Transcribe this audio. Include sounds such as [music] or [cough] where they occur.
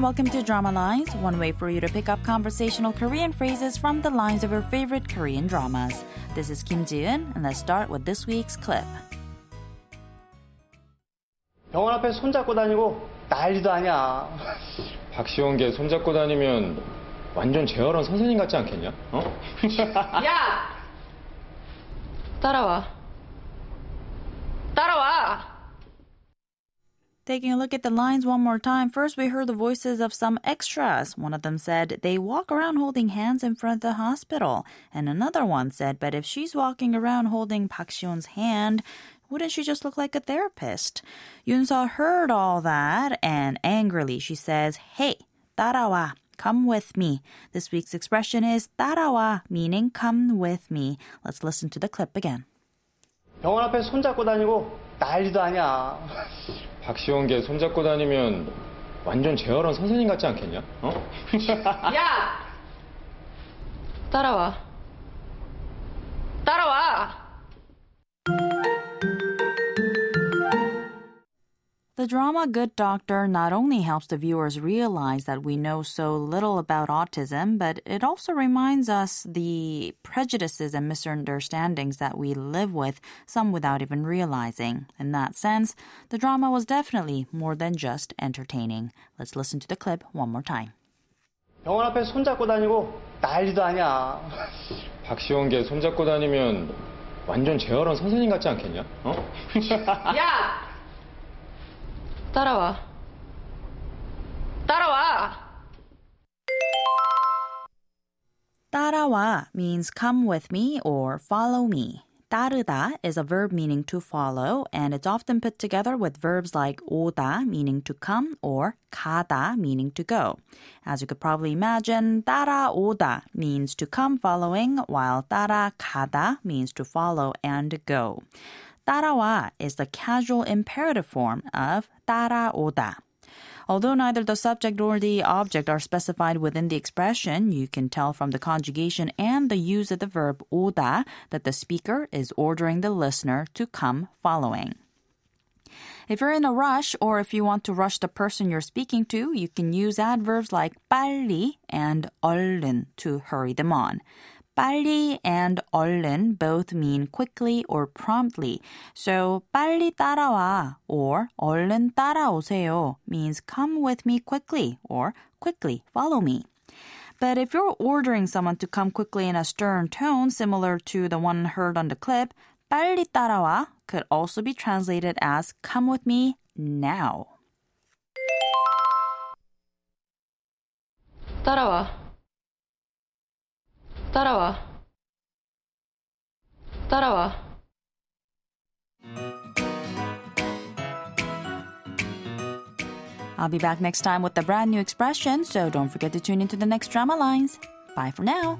and welcome to Drama Lines, one way for you to pick up conversational Korean phrases from the lines of your favorite Korean dramas. This is Kim Ji-eun, and let's start with this week's clip. 병원 앞에 손 잡고 다니고 난리도 아니야. 박시온 걔 손잡고 다니면 완전 재활원 선생님 같지 않겠냐? 어? 야! 따라와. Taking a look at the lines one more time, first we heard the voices of some extras. One of them said they walk around holding hands in front of the hospital, and another one said, but if she's walking around holding Park Shi-on's hand, wouldn't she just look like a therapist? Yoon-seo heard all that, and angrily she says, "Hey, 따라와." Come with me. This week's expression is 따라와, meaning come with me. Let's listen to the clip again. 병원 앞에서 손잡고 다니고 난리도 아니야. 박시원 걔 손잡고 다니면 완전 재활원 선생님 같지 않겠냐? 어? 야! [laughs] 따라와. 따라와! The drama Good Doctor not only helps the viewers realize that we know so little about autism, but it also reminds us the prejudices and misunderstandings that we live with, some without even realizing. In that sense, the drama was definitely more than just entertaining. Let's listen to the clip one more time. 병원 앞에 손잡고 다니고 난리도 아니야. [laughs] 박시온 걔 손잡고 다니면 완전 재활원 선생님 같지 않겠냐? 어? 야! 따라와. 따라와! 따라와 means come with me or follow me. 따르다 is a verb meaning to follow, and it's often put together with verbs like 오다, meaning to come, or 가다, meaning to go. As you could probably imagine, 따라오다 means to come following, while 따라가다 means to follow and go. 따라와 is the casual imperative form of 따라오다. Although neither the subject nor the object are specified within the expression, you can tell from the conjugation and the use of the verb 오다 that the speaker is ordering the listener to come following. If you're in a rush or if you want to rush the person you're speaking to, you can use adverbs like 빨리 and 얼른 to hurry them on. 빨리 and 얼른 both mean quickly or promptly. So 빨리 따라와 or 얼른 따라오세요 means come with me quickly or quickly follow me. But if you're ordering someone to come quickly in a stern tone similar to the one heard on the clip, 빨리 따라와 could also be translated as come with me now. 따라와. 따라와. 따라와. I'll be back next time with a brand new expression, so don't forget to tune into the next drama lines. Bye for now.